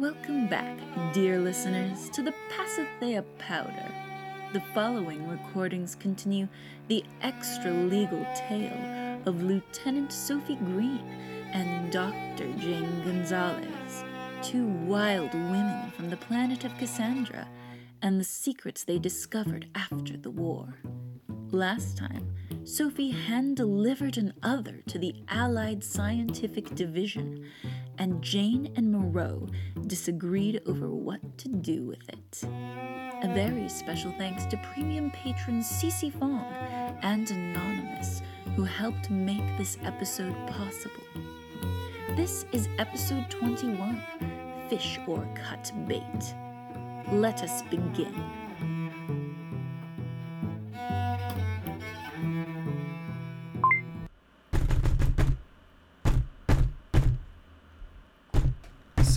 Welcome back, dear listeners, to the Pasithea Powder. The following recordings continue the extra legal tale of Lieutenant Sophie Green and Dr. Jane Gonzalez, two wild women from the planet of Cassandra, and the secrets they discovered after the war. Last time, Sophie hand delivered an other to the Allied Scientific Division, and Jane and Moreau disagreed over what to do with it. A very special thanks to premium patrons Cece Fong and Anonymous, who helped make this episode possible. This is episode 21 Fish or Cut Bait. Let us begin.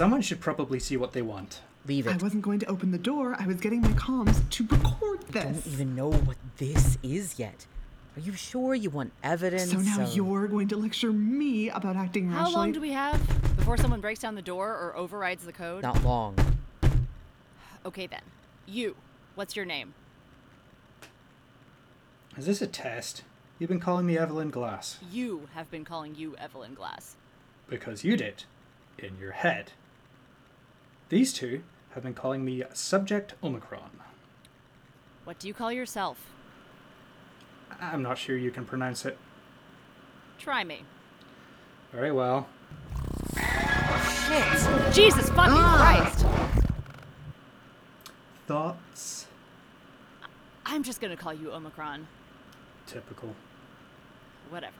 Someone should probably see what they want. Leave it. I wasn't going to open the door. I was getting my comms to record this. I don't even know what this is yet. Are you sure you want evidence? So now of- you're going to lecture me about acting How rationally? long do we have before someone breaks down the door or overrides the code? Not long. Okay then. You. What's your name? Is this a test? You've been calling me Evelyn Glass You have been calling you Evelyn Glass. because you did. In your head. These two have been calling me Subject Omikron. What do you call yourself? I'm not sure you can pronounce it. Try me. Very well. Shit! Jesus fucking ah. Christ! Thoughts? I'm just gonna call you Omikron. Typical. Whatever.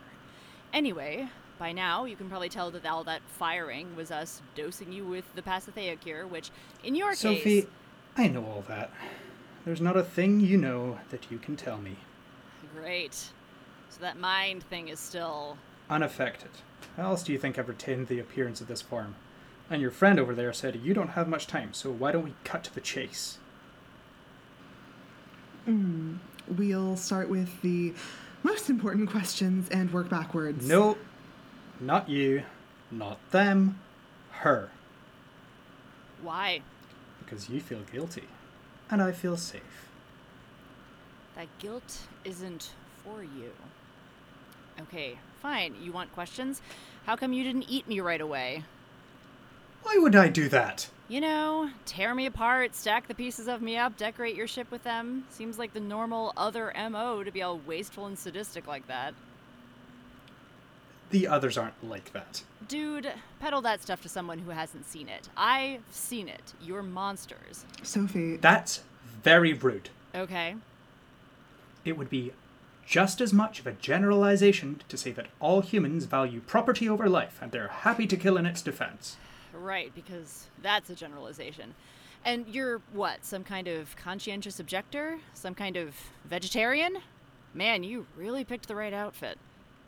Anyway, by now you can probably tell that all that firing was us dosing you with the Pasithea cure, which, in your Sophie, case, Sophie, I know all that. There's not a thing you know that you can tell me. great. So that mind thing is still Unaffected. How else do you think I've retained the appearance of this form? And your friend over there said you don't have much time, so why don't we cut to the chase? Hmm. We'll start with the most important questions and work backwards. No, not you, not them, her. why Because you feel guilty, and I feel safe. That guilt isn't for you. Okay, fine. You want questions? How come you didn't eat me right away? Why would I do that? You know, tear me apart, stack the pieces of me up, decorate your ship with them. Seems like the normal other MO to be all wasteful and sadistic like that. The others aren't like that. Dude, peddle that stuff to someone who hasn't seen it. I've seen it. You're monsters. Sophie, That's very rude. Okay? It would be just as much of a generalization to say that all humans value property over life and they're happy to kill in its defense. Right, because that's a generalization. And you're what? Some kind of conscientious objector? Some kind of vegetarian? Man, you really picked the right outfit.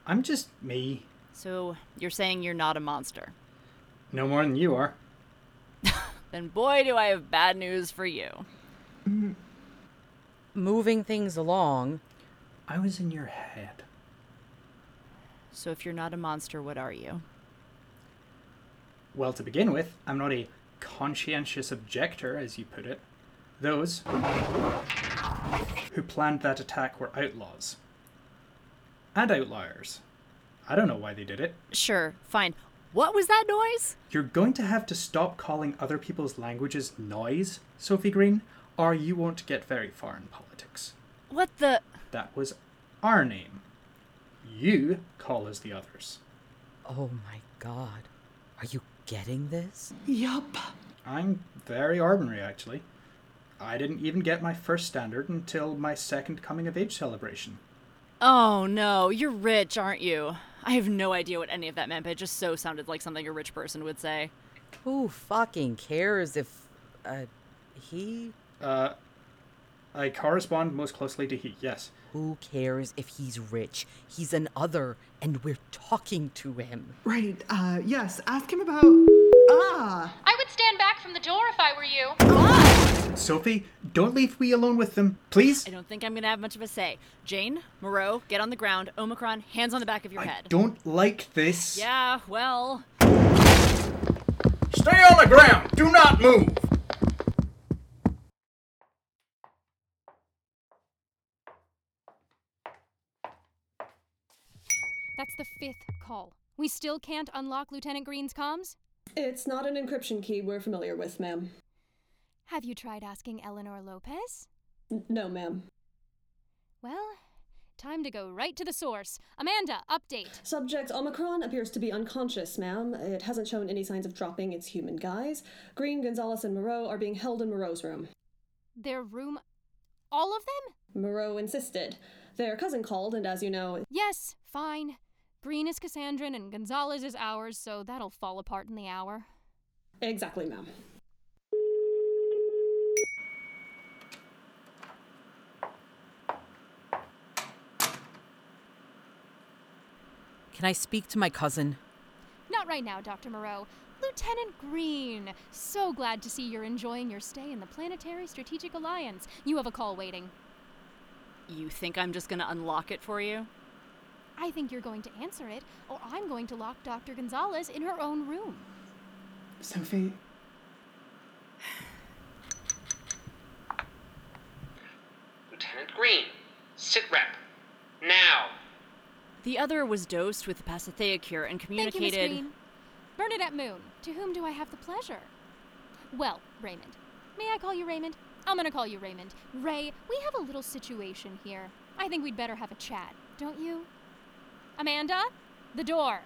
I'm just me, So, you're saying you're not a monster. no more than you are. Then boy, do I have bad news for you. Moving things along. I was in your head. So, if you're not a monster, what are you? Well, to begin with, I'm not a conscientious objector, as you put it. Those who planned that attack were outlaws. And outliers. I don't know why they did it. Sure, fine. What was that noise? You're going to have to stop calling other people's languages noise, Sophie Green, or you won't get very far in politics. What the. That was our name. You call as the others. Oh my god. Are you getting this? yup. I'm very ordinary, actually. I didn't even get my first standard until my second coming of age celebration. Oh no, you're rich, aren't you? I have no idea what any of that meant, but it just so sounded like something a rich person would say. Who fucking cares if. Uh. He. Uh, I correspond most closely to he, yes. Who cares if he's rich? He's an other, and we're talking to him. Right, uh, yes, ask him about. Ah! I would stand back from the door if I were you. Sophie, don't leave me alone with them, please. I don't think I'm gonna have much of a say. Jane, Moreau, get on the ground. Omikron, hands on the back of your I head. don't like this. Yeah, well, Stay on the ground! Do not move! That's the fifth call. We still can't unlock Lieutenant Green's comms? It's not an encryption key we're familiar with, ma'am. Have you tried asking Eleanor Lopez? N- no, ma'am. Well, time to go right to the source. Amanda, update. Subject Omikron appears to be unconscious, ma'am. It hasn't shown any signs of dropping its human guise. Green, Gonzalez, and Moreau are being held in Moreau's room. Their room. All of them? Moreau insisted. Their cousin called, and as you know, Yes, fine. Green is Cassandran and Gonzalez is ours, so that'll fall apart in the hour. exactly, ma'am. Can I speak to my cousin? Not right now, Dr. Moreau. Lieutenant Green, so glad to see you're enjoying your stay in the Planetary Strategic Alliance. You have a call waiting. You think I'm just gonna unlock it for you? I think you're going to answer it, or I'm going to lock Dr. Gonzalez in her own room. Sophie, Lieutenant Green, sit rep. Now. The other was dosed with the Pasithea cure and communicated. Thank you, Miss communicated. Green. Bernadette Moon, to whom do I have the pleasure? Well, Raymond. May I call you Raymond? I'm gonna call you Raymond. Ray, we have a little situation here. I think we'd better have a chat, don't you? Amanda? The door.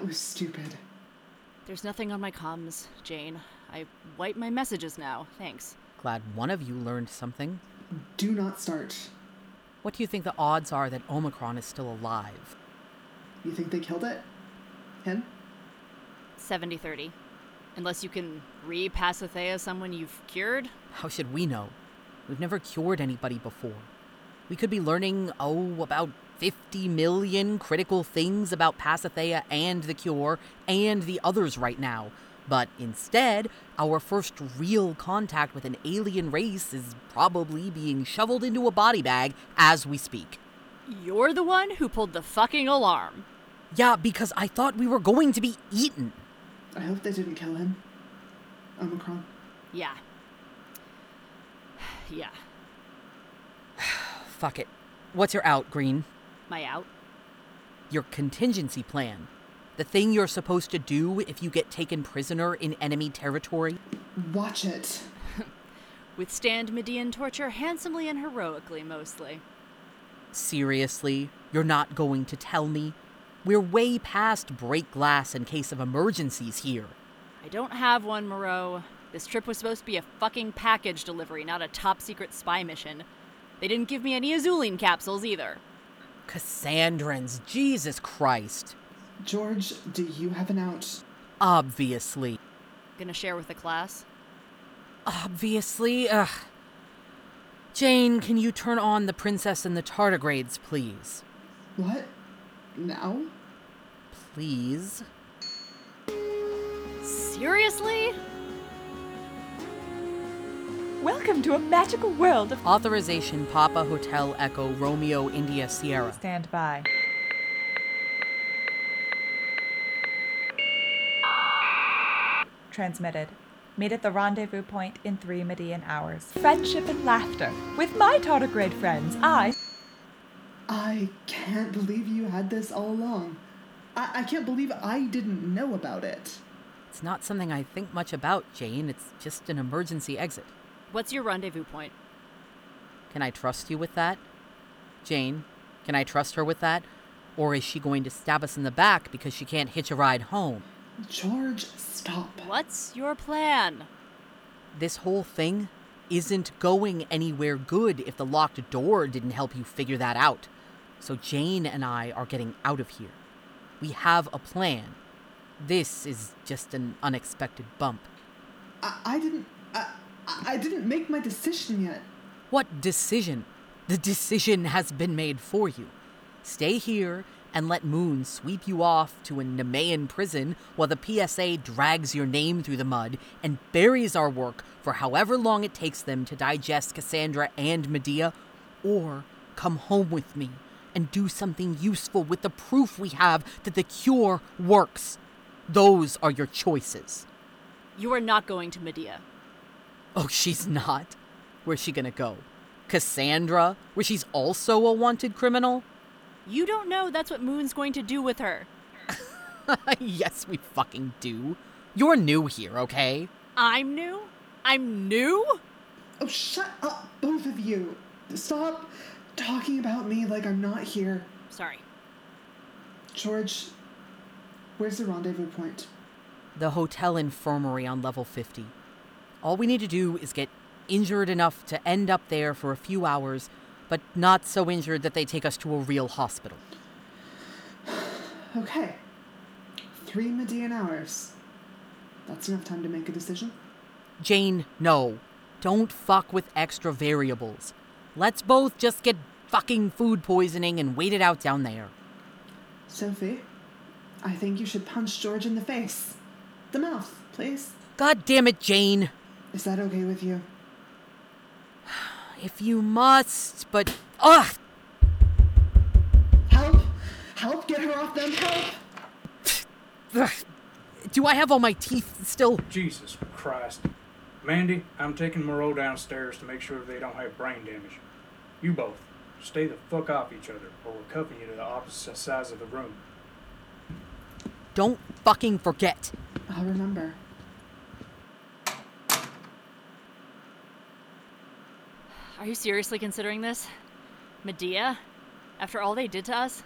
that was stupid. There's nothing on my comms, Jane. I wipe my messages now. Thanks. Glad one of you learned something. Do not start. What do you think the odds are that Omikron is still alive? You think they killed it? Him? 70 30. Unless you can re Pasithea someone you've cured? How should we know? We've never cured anybody before. We could be learning, oh, about 50 million critical things about Pasithea and the cure and the others right now. But instead, our first real contact with an alien race is probably being shoveled into a body bag as we speak. You're the one who pulled the fucking alarm. Yeah, because I thought we were going to be eaten. I hope they didn't kill him. Omikron. Yeah. Yeah. Fuck it. What's your out, Green? My out? Your contingency plan. The thing you're supposed to do if you get taken prisoner in enemy territory. Watch it. Withstand Median torture handsomely and heroically, mostly. Seriously, you're not going to tell me? We're way past break glass in case of emergencies here. I don't have one, Moreau. This trip was supposed to be a fucking package delivery, not a top secret spy mission. They didn't give me any Azuline capsules either. Cassandrans, Jesus Christ. George, do you have an out? Obviously. Gonna share with the class? Obviously, ugh. Jane, can you turn on the princess and the tardigrades, please? What? Now? Please? Seriously? Welcome to a magical world of. Authorization Papa Hotel Echo Romeo India Sierra. Stand by. Transmitted. Meet at the rendezvous point in three Median hours. Friendship and laughter. With my tardigrade friends, I. I can't believe you had this all along. I, I can't believe I didn't know about it. It's not something I think much about, Jane. It's just an emergency exit. What's your rendezvous point? Can I trust you with that? Jane, can I trust her with that? Or is she going to stab us in the back because she can't hitch a ride home? George, stop. What's your plan? This whole thing isn't going anywhere good if the locked door didn't help you figure that out. So Jane and I are getting out of here. We have a plan. This is just an unexpected bump. I, I didn't. I, I didn't make my decision yet. What decision? The decision has been made for you. Stay here and let Moon sweep you off to a Nemean prison while the PSA drags your name through the mud and buries our work for however long it takes them to digest Cassandra and Medea, or come home with me and do something useful with the proof we have that the cure works. Those are your choices. You are not going to Medea. Oh, she's not. Where's she gonna go? Cassandra, where she's also a wanted criminal? You don't know that's what Moon's going to do with her. yes, we fucking do. You're new here, okay? I'm new? I'm new? Oh, shut up, both of you. Stop talking about me like I'm not here. Sorry. George, where's the rendezvous point? The hotel infirmary on level 50. All we need to do is get injured enough to end up there for a few hours, but not so injured that they take us to a real hospital. Okay. Three Median hours. That's enough time to make a decision. Jane, no. Don't fuck with extra variables. Let's both just get fucking food poisoning and wait it out down there. Sophie, I think you should punch George in the face. The mouth, please. God damn it, Jane. Is that okay with you? If you must, but. Ugh! Help! Help! Get her off them! Help! Do I have all my teeth still? Jesus Christ. Mandy, I'm taking Moreau downstairs to make sure they don't have brain damage. You both, stay the fuck off each other, or we're cuffing you to the opposite sides of the room. Don't fucking forget. I'll remember. Are you seriously considering this? Medea? After all they did to us?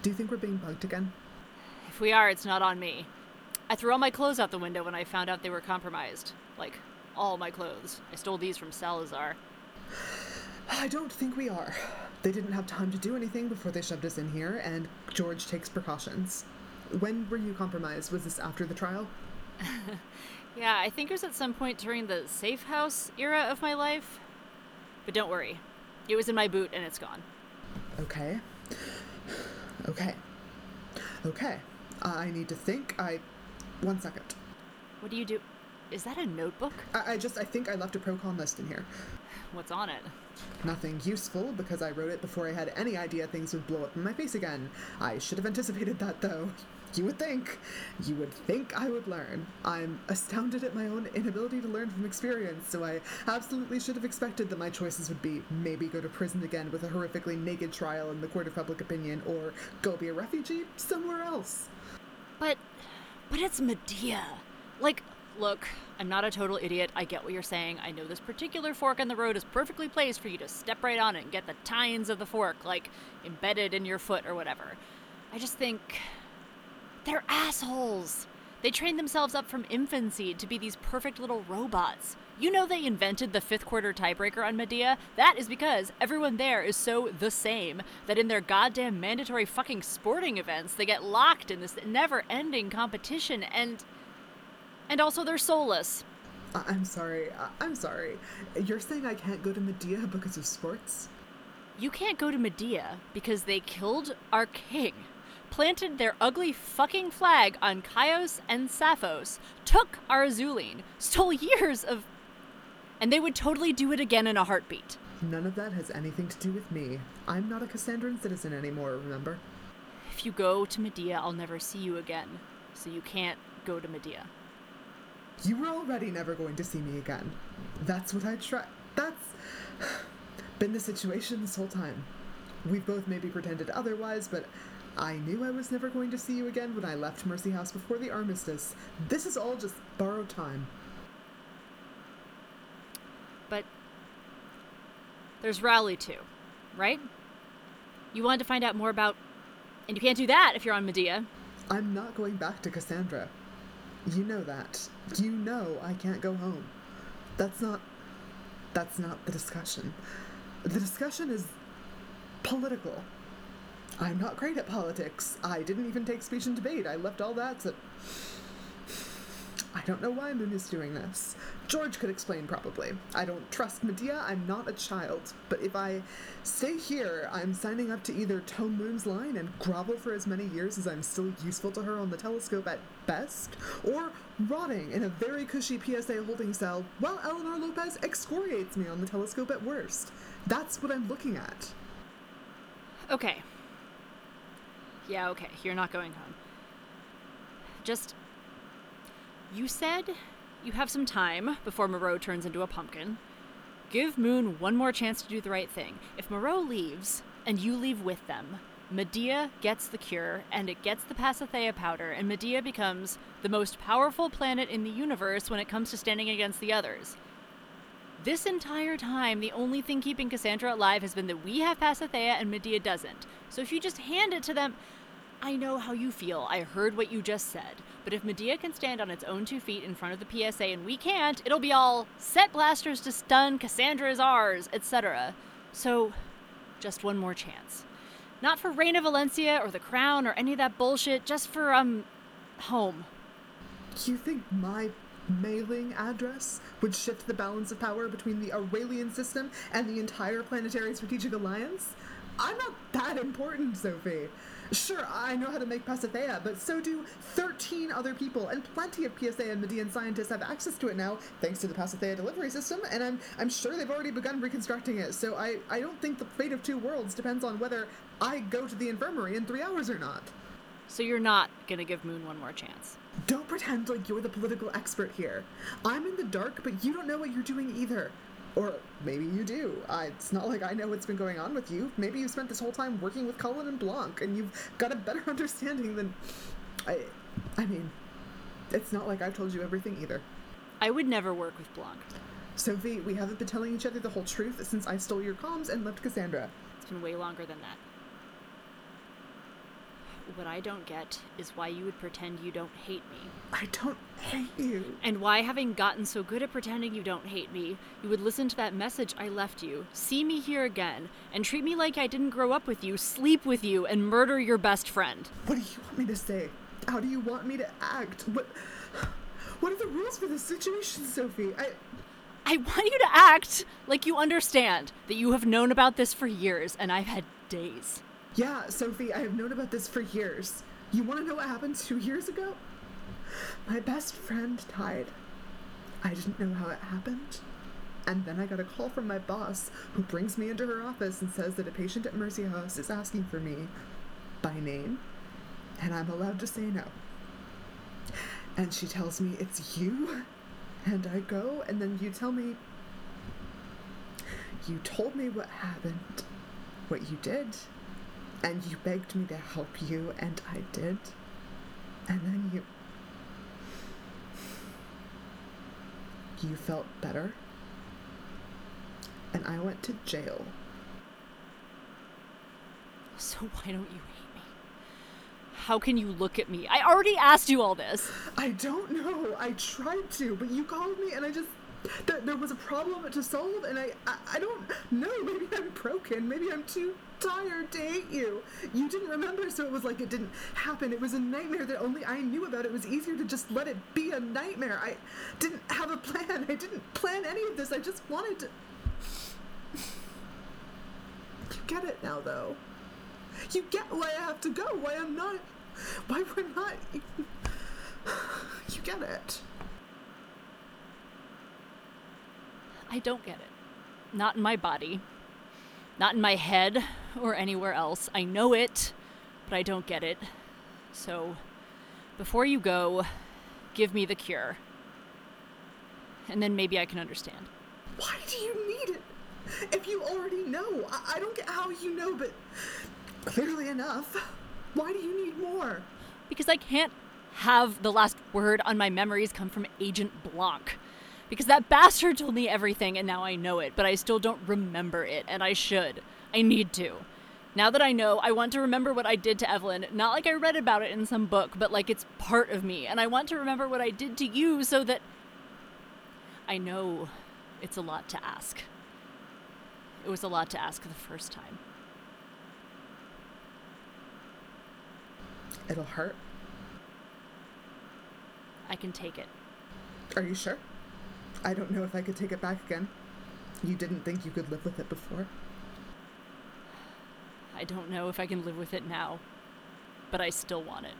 Do you think we're being bugged again? If we are, it's not on me. I threw all my clothes out the window when I found out they were compromised. Like, all my clothes. I stole these from Salazar. I don't think we are. They didn't have time to do anything before they shoved us in here, and George takes precautions. When were you compromised? Was this after the trial? yeah, I think it was at some point during the safe house era of my life. But don't worry, it was in my boot and it's gone. Okay. Okay. Okay. I need to think. I. One second. What do you do? Is that a notebook? I, I just. I think I left a pro-con list in here. What's on it? Nothing useful because I wrote it before I had any idea things would blow up in my face again. I should have anticipated that though. You would think. You would think I would learn. I'm astounded at my own inability to learn from experience, so I absolutely should have expected that my choices would be maybe go to prison again with a horrifically naked trial in the court of public opinion, or go be a refugee somewhere else. But. But it's Medea. Like, look, I'm not a total idiot. I get what you're saying. I know this particular fork in the road is perfectly placed for you to step right on it and get the tines of the fork, like, embedded in your foot or whatever. I just think. They're assholes. They trained themselves up from infancy to be these perfect little robots. You know they invented the fifth quarter tiebreaker on Medea? That is because everyone there is so the same that in their goddamn mandatory fucking sporting events, they get locked in this never ending competition and. And also they're soulless. I'm sorry. I'm sorry. You're saying I can't go to Medea because of sports? You can't go to Medea because they killed our king planted their ugly fucking flag on Chios and Sappho's, took our Azuline, stole years of. And they would totally do it again in a heartbeat. None of that has anything to do with me. I'm not a Cassandran citizen anymore, remember? If you go to Medea, I'll never see you again. So you can't go to Medea. You were already never going to see me again. That's what I try. That's been the situation this whole time. We've both maybe pretended otherwise, but I knew I was never going to see you again when I left Mercy House before the armistice. This is all just borrowed time. But there's Rowley too, right? You wanted to find out more about. And you can't do that if you're on Medea. I'm not going back to Cassandra. You know that. You know I can't go home. That's not. That's not the discussion. The discussion is political. I'm not great at politics. I didn't even take speech and debate. I left all that to. I don't know why Moon is doing this. George could explain probably. I don't trust Medea, I'm not a child. But if I stay here, I'm signing up to either toe Moon's line and grovel for as many years as I'm still useful to her on the telescope at best, or rotting in a very cushy PSA holding cell while Eleanor Lopez excoriates me on the telescope at worst. That's what I'm looking at. Okay, Yeah, okay, you're not going home. Just. You said you have some time before Moreau turns into a pumpkin. Give Moon one more chance to do the right thing. If Moreau leaves, and you leave with them, Medea gets the cure, and it gets the Pasithea powder, and Medea becomes the most powerful planet in the universe when it comes to standing against the others. This entire time, the only thing keeping Cassandra alive has been that we have Pasithea and Medea doesn't. So if you just hand it to them, I know how you feel. I heard what you just said. But if Medea can stand on its own two feet in front of the PSA and we can't, it'll be all set blasters to stun, Cassandra is ours, etc. So, just one more chance. Not for Reina Valencia or the Crown or any of that bullshit, just for, um, home. Do you think my mailing address would shift the balance of power between the Aurelian system and the entire planetary strategic alliance? I'm not that important, Sophie. Sure, I know how to make Pasithea, but so do 13 other people, and plenty of PSA and Median scientists have access to it now, thanks to the Pasithea delivery system, and I'm, I'm sure they've already begun reconstructing it, so I, I don't think the fate of two worlds depends on whether I go to the infirmary in three hours or not. So you're not gonna give Moon one more chance. Don't pretend like you're the political expert here. I'm in the dark, but you don't know what you're doing either. Or maybe you do. I, it's not like I know what's been going on with you. Maybe you spent this whole time working with Cullen and Blanc, and you've got a better understanding than. I. I mean, it's not like I've told you everything either. I would never work with Blanc. Sophie, we haven't been telling each other the whole truth since I stole your comms and left Cassandra. It's been way longer than that. What I don't get is why you would pretend you don't hate me. I don't hate you. And why, having gotten so good at pretending you don't hate me, you would listen to that message I left you, see me here again, and treat me like I didn't grow up with you, sleep with you, and murder your best friend. What do you want me to say? How do you want me to act? What. What are the rules for this situation, Sophie? I. I want you to act like you understand that you have known about this for years, and I've had days. Yeah, Sophie, I have known about this for years. You want to know what happened two years ago? My best friend died. I didn't know how it happened. And then I got a call from my boss, who brings me into her office and says that a patient at Mercy House is asking for me by name, and I'm allowed to say no. And she tells me it's you, and I go, and then you tell me. You told me what happened, what you did, and you begged me to help you, and I did. And then you. You felt better. And I went to jail. So why don't you hate me? How can you look at me? I already asked you all this. I don't know. I tried to, but you called me and I just. Th- there was a problem to solve, and I, I. I don't know. Maybe I'm broken. Maybe I'm too tired to hate you. You didn't remember, so it was like it didn't happen. It was a nightmare that only I knew about. It was easier to just let it be a nightmare. I didn't have a plan. I didn't plan any of this. I just wanted to. You get it now, though. You get why I have to go. Why I'm not. Why we're not. You get it. I don't get it. Not in my body. Not in my head or anywhere else. I know it, but I don't get it. So, before you go, give me the cure. And then maybe I can understand. Why do you need it? If you already know, I, I don't get how you know, but clearly enough. Why do you need more? Because I can't have the last word on my memories come from Agent Blanc. Because that bastard told me everything and now I know it, but I still don't remember it, and I should. I need to. Now that I know, I want to remember what I did to Evelyn, not like I read about it in some book, but like it's part of me. And I want to remember what I did to you so that. I know it's a lot to ask. It was a lot to ask the first time. It'll hurt. I can take it. Are you sure? I don't know if I could take it back again. You didn't think you could live with it before. I don't know if I can live with it now, but I still want it.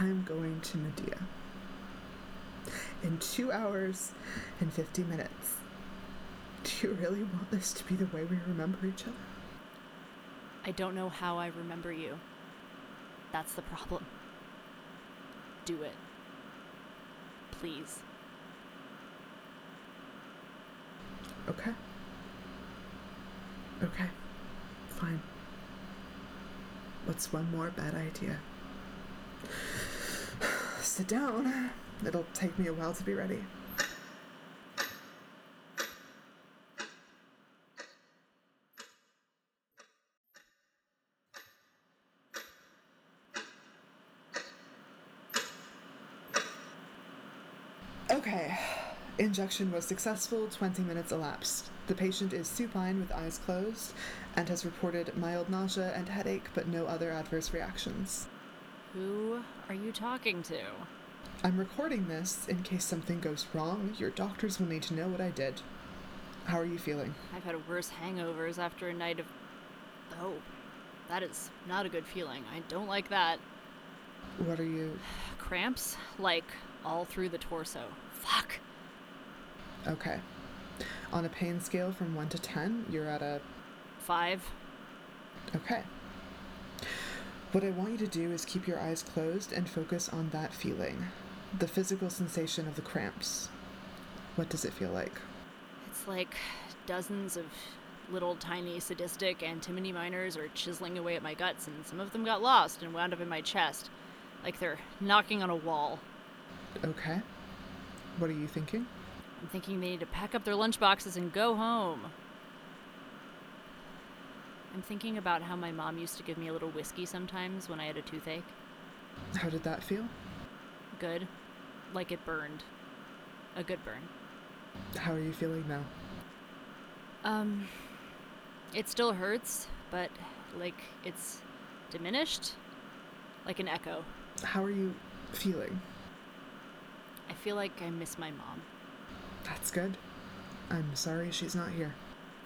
I'm going to Medea. In two hours and 50 minutes. Do you really want this to be the way we remember each other? I don't know how I remember you. That's the problem. Do it. Please. Okay. Okay. Fine. What's one more bad idea? Sit down. It'll take me a while to be ready. Okay. Injection was successful, 20 minutes elapsed. The patient is supine with eyes closed and has reported mild nausea and headache, but no other adverse reactions. Who are you talking to? I'm recording this in case something goes wrong. Your doctors will need to know what I did. How are you feeling? I've had worse hangovers after a night of. Oh, that is not a good feeling. I don't like that. What are you. Cramps? Like all through the torso. Fuck. Okay. On a pain scale from 1 to 10, you're at a. Five. Okay. What I want you to do is keep your eyes closed and focus on that feeling the physical sensation of the cramps. What does it feel like? It's like dozens of little tiny sadistic antimony miners are chiseling away at my guts, and some of them got lost and wound up in my chest. Like they're knocking on a wall. Okay. What are you thinking? I'm thinking they need to pack up their lunchboxes and go home. I'm thinking about how my mom used to give me a little whiskey sometimes when I had a toothache. How did that feel? Good. Like it burned. A good burn. How are you feeling now? Um, it still hurts, but like it's diminished. Like an echo. How are you feeling? I feel like I miss my mom. That's good. I'm sorry she's not here.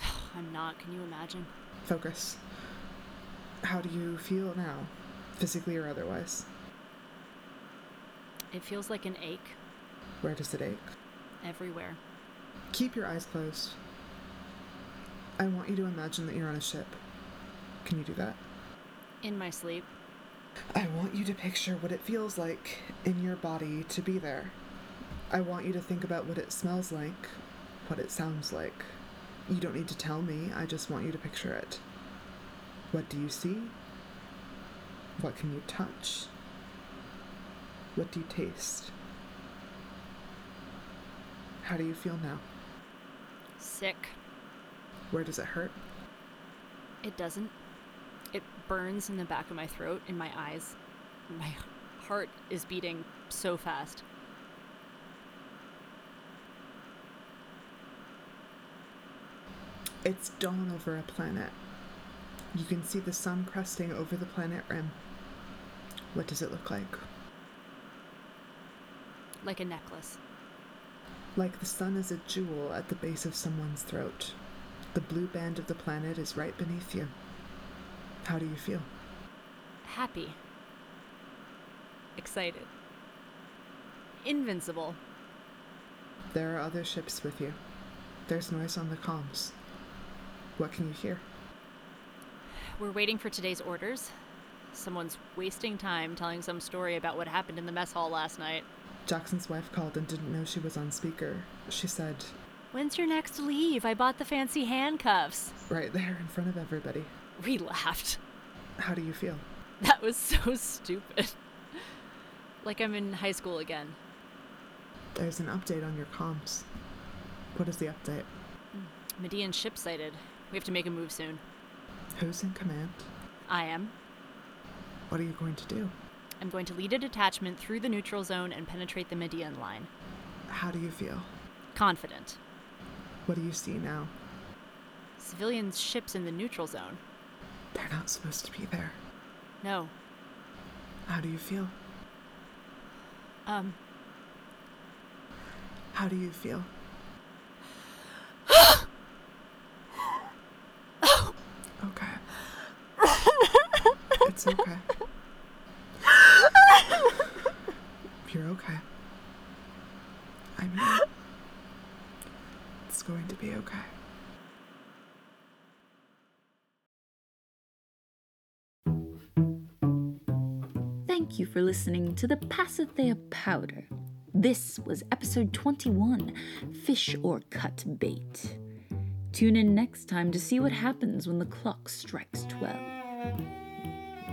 I'm not, can you imagine? Focus. How do you feel now? Physically or otherwise? It feels like an ache Where does it ache? everywhere. Keep your eyes closed. I want you to imagine that you're on a ship. Can you do that? In my sleep. I want you to picture what it feels like in your body to be there. I want you to think about what it smells like, what it sounds like. You don't need to tell me, I just want you to picture it. What do you see? What can you touch? What do you taste? How do you feel now? Sick. Where does it hurt? It doesn't. It burns in the back of my throat, in my eyes. My heart is beating so fast. It's dawn over a planet. You can see the sun cresting over the planet rim. What does it look like? Like a necklace. Like the sun is a jewel at the base of someone's throat. The blue band of the planet is right beneath you. How do you feel? Happy. Excited. Invincible. There are other ships with you. There's noise on the comms. What can you hear? We're waiting for today's orders. Someone's wasting time telling some story about what happened in the mess hall last night. Jackson's wife called and didn't know she was on speaker. She said, When's your next leave? I bought the fancy handcuffs. right there in front of everybody. We laughed. How do you feel? That was so stupid. like I'm in high school again. There's an update on your comms. What is the update? Hmm. Median ship sighted. We have to make a move soon. Who's in command? I am. What are you going to do? I'm going to lead a detachment through the neutral zone and penetrate the Median line. How do you feel? Confident. What do you see now? Civilian ships in the neutral zone. They're not supposed to be there. No. How do you feel? Um, How do you feel? It's okay. You're okay. I mean, it's going to be okay. Thank you for listening to the Pasithea Powder. This was episode 21 Fish or Cut Bait. Tune in next time to see what happens when the clock strikes 12.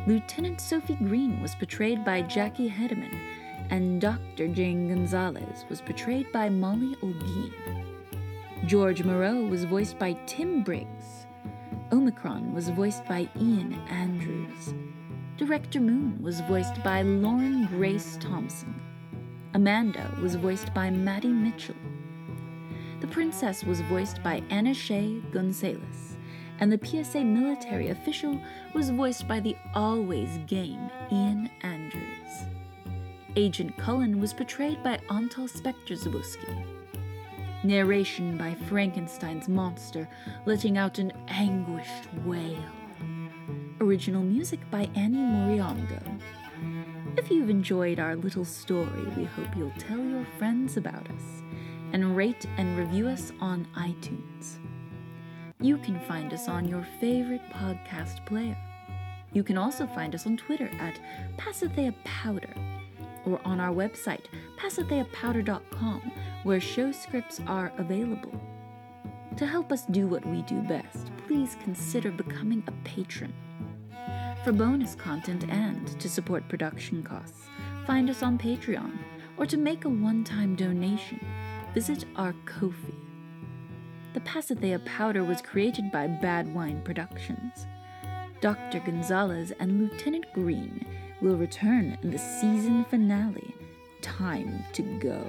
Lieutenant Sophie Green was portrayed by Jackie Hedeman, and Dr. Jane Gonzalez was portrayed by Molly Olguin. George Moreau was voiced by Tim Briggs. Omikron was voiced by Ian Andrews. Director Moon was voiced by Lauren Grace Thompson. Amanda was voiced by Mattie Mitchell. The princess was voiced by Anna Shea Gunsalus, and the PSA military official was voiced by the always game Ian Andrews. Agent Cullen was portrayed by Antal Spector. Narration by Frankenstein's monster letting out an anguished wail. Original music by Annie Moriondo. If you've enjoyed our little story, we hope you'll tell your friends about us and rate and review us on iTunes. You can find us on your favorite podcast player. You can also find us on Twitter at Pasithea Powder or on our website, pasitheapowder.com, where show scripts are available. To help us do what we do best, please consider becoming a patron. For bonus content and to support production costs, find us on Patreon, or to make a one time donation, visit our Ko-fi. The Pasithea powder was created by Bad Wine Productions. Dr. Gonzalez and Lieutenant Green will return in the season finale. Time to go.